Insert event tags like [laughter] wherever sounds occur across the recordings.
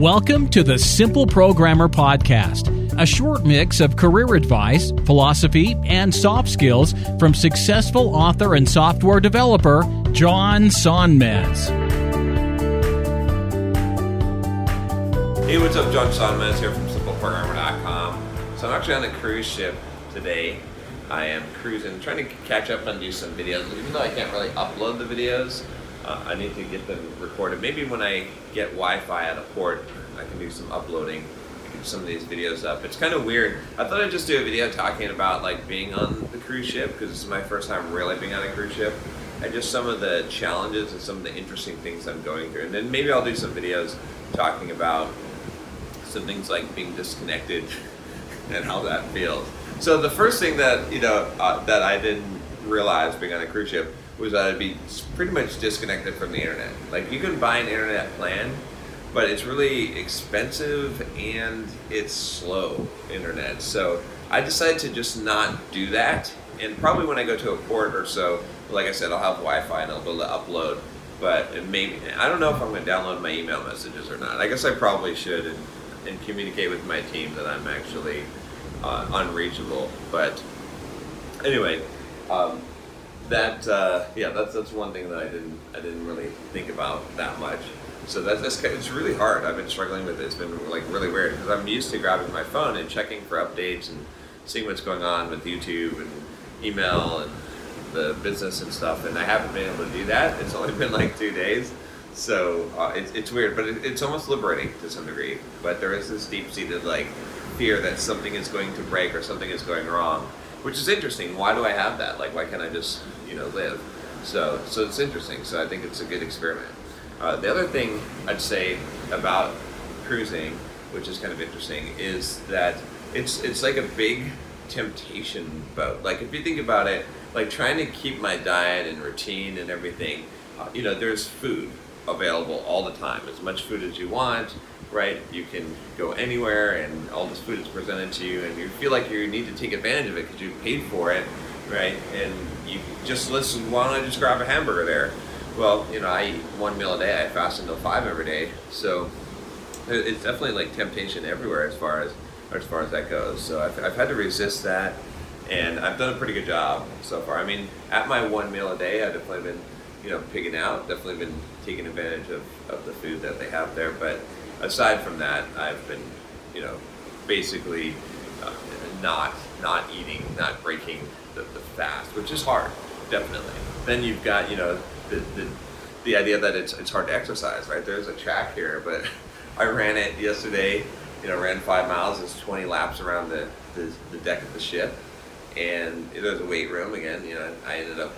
Welcome to the Simple Programmer Podcast, a short mix of career advice, philosophy, and soft skills from successful author and software developer John Sonmez. Hey, what's up? John Sonmez here from SimpleProgrammer.com. So I'm actually on a cruise ship today. I am cruising, trying to catch up and do some videos. Even though I can't really upload the videos, uh, I need to get them recorded. Maybe when I get Wi-Fi at a port, I can do some uploading, some of these videos up. It's kind of weird. I thought I'd just do a video talking about like being on the cruise ship because this is my first time really being on a cruise ship, and just some of the challenges and some of the interesting things I'm going through. And then maybe I'll do some videos talking about some things like being disconnected [laughs] and how that feels. So the first thing that you know uh, that I didn't realize being on a cruise ship was that I'd be pretty much disconnected from the internet. Like you can buy an internet plan, but it's really expensive and it's slow internet. So I decided to just not do that. And probably when I go to a port or so, like I said, I'll have Wi-Fi and I'll be able to upload. But maybe I don't know if I'm going to download my email messages or not. I guess I probably should and, and communicate with my team that I'm actually uh, unreachable. But anyway, um, that uh, yeah, that's that's one thing that I didn't I didn't really think about that much. So that's, that's it's really hard. I've been struggling with it. It's been like really weird because I'm used to grabbing my phone and checking for updates and seeing what's going on with YouTube and email and the business and stuff, and I haven't been able to do that. It's only [laughs] been like two days, so uh, it's it's weird, but it, it's almost liberating to some degree. But there is this deep-seated like fear that something is going to break or something is going wrong, which is interesting. Why do I have that? Like, why can't I just you know live? So so it's interesting. So I think it's a good experiment. Uh, the other thing I'd say about cruising, which is kind of interesting, is that it's it's like a big temptation boat. Like if you think about it, like trying to keep my diet and routine and everything, uh, you know, there's food available all the time, as much food as you want, right? You can go anywhere and all this food is presented to you, and you feel like you need to take advantage of it because you paid for it, right? And you just listen, why don't I just grab a hamburger there? Well, you know, I eat one meal a day. I fast until five every day, so it's definitely like temptation everywhere as far as as far as that goes. So I've, I've had to resist that, and I've done a pretty good job so far. I mean, at my one meal a day, I've definitely been, you know, pigging out. Definitely been taking advantage of, of the food that they have there. But aside from that, I've been, you know, basically uh, not not eating, not breaking the, the fast, which is hard, definitely. Then you've got, you know, the, the the idea that it's it's hard to exercise, right? There's a track here, [laughs] but I ran it yesterday. You know, ran five miles. It's 20 laps around the, the, the deck of the ship, and there's a weight room again. You know, I ended up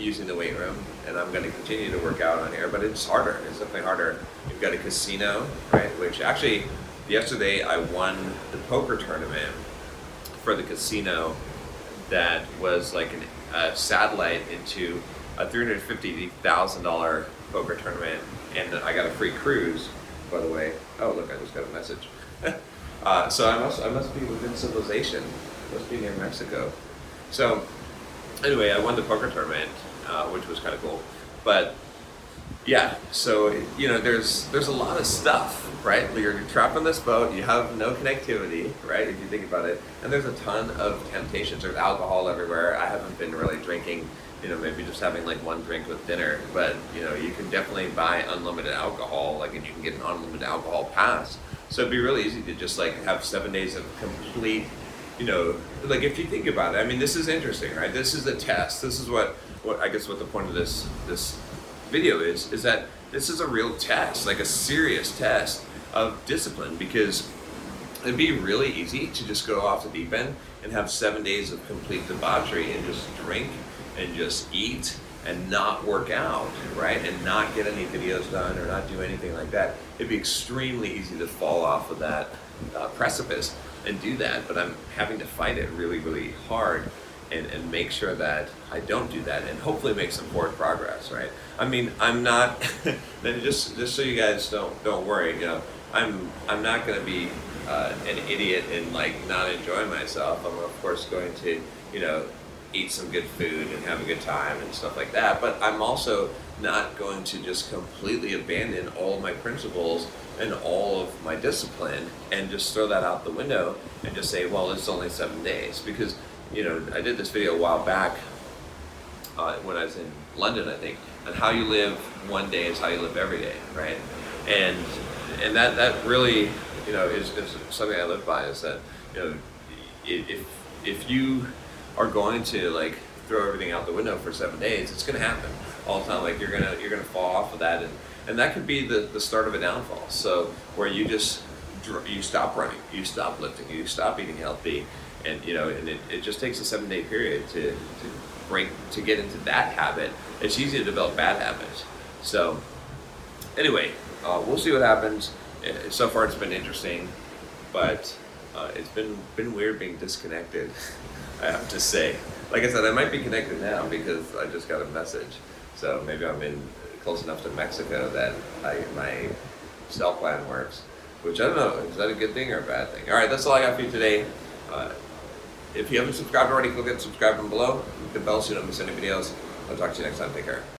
using the weight room, and I'm going to continue to work out on here, but it's harder. It's definitely harder. You've got a casino, right? Which actually, yesterday I won the poker tournament for the casino that was like an, a satellite into a three hundred fifty thousand dollar poker tournament, and I got a free cruise. By the way, oh look, I just got a message. [laughs] uh, so I must I must be within civilization. I must be near Mexico. So anyway, I won the poker tournament, uh, which was kind of cool. But yeah, so you know, there's there's a lot of stuff, right? You're trapped on this boat. You have no connectivity, right? If you think about it, and there's a ton of temptations. There's alcohol everywhere. I haven't been really drinking. You know, maybe just having like one drink with dinner, but you know, you can definitely buy unlimited alcohol. Like, and you can get an unlimited alcohol pass. So it'd be really easy to just like have seven days of complete you know, like if you think about it, I mean, this is interesting, right? This is a test. This is what, what I guess what the point of this this video is, is that this is a real test, like a serious test of discipline, because it'd be really easy to just go off the deep end and have seven days of complete debauchery and just drink and just eat and not work out, right? And not get any videos done or not do anything like that, it'd be extremely easy to fall off of that uh, precipice and do that. But I'm having to fight it really, really hard and, and make sure that I don't do that and hopefully make some forward progress, right? I mean, I'm not, [laughs] then just, just so you guys don't, don't worry, you know, I'm, I'm not going to be uh, an idiot and like not enjoy myself. I'm of course going to, you know, eat some good food and have a good time and stuff like that. But I'm also not going to just completely abandon all my principles and all of my discipline and just throw that out the window and just say, well, it's only seven days. Because, you know, I did this video a while back uh, when I was in London, I think, on how you live one day is how you live every day, right? And and that, that really, you know, is, is something I live by is that, you know, if, if you are going to like throw everything out the window for seven days, it's going to happen all the time. Like you're gonna you're gonna fall off of that, and and that could be the the start of a downfall. So where you just you stop running, you stop lifting, you stop eating healthy, and you know, and it, it just takes a seven day period to to break to get into that habit. It's easy to develop bad habits. So anyway, uh, we'll see what happens. Uh, so far, it's been interesting, but uh, it's been been weird being disconnected. [laughs] I have to say. Like I said, I might be connected now because I just got a message. So maybe I'm in close enough to Mexico that I, my cell plan works. Which I don't know. Is that a good thing or a bad thing? All right, that's all I got for you today. Uh, if you haven't subscribed already, click that subscribe button below. Hit the bell so you don't miss any videos. I'll talk to you next time. Take care.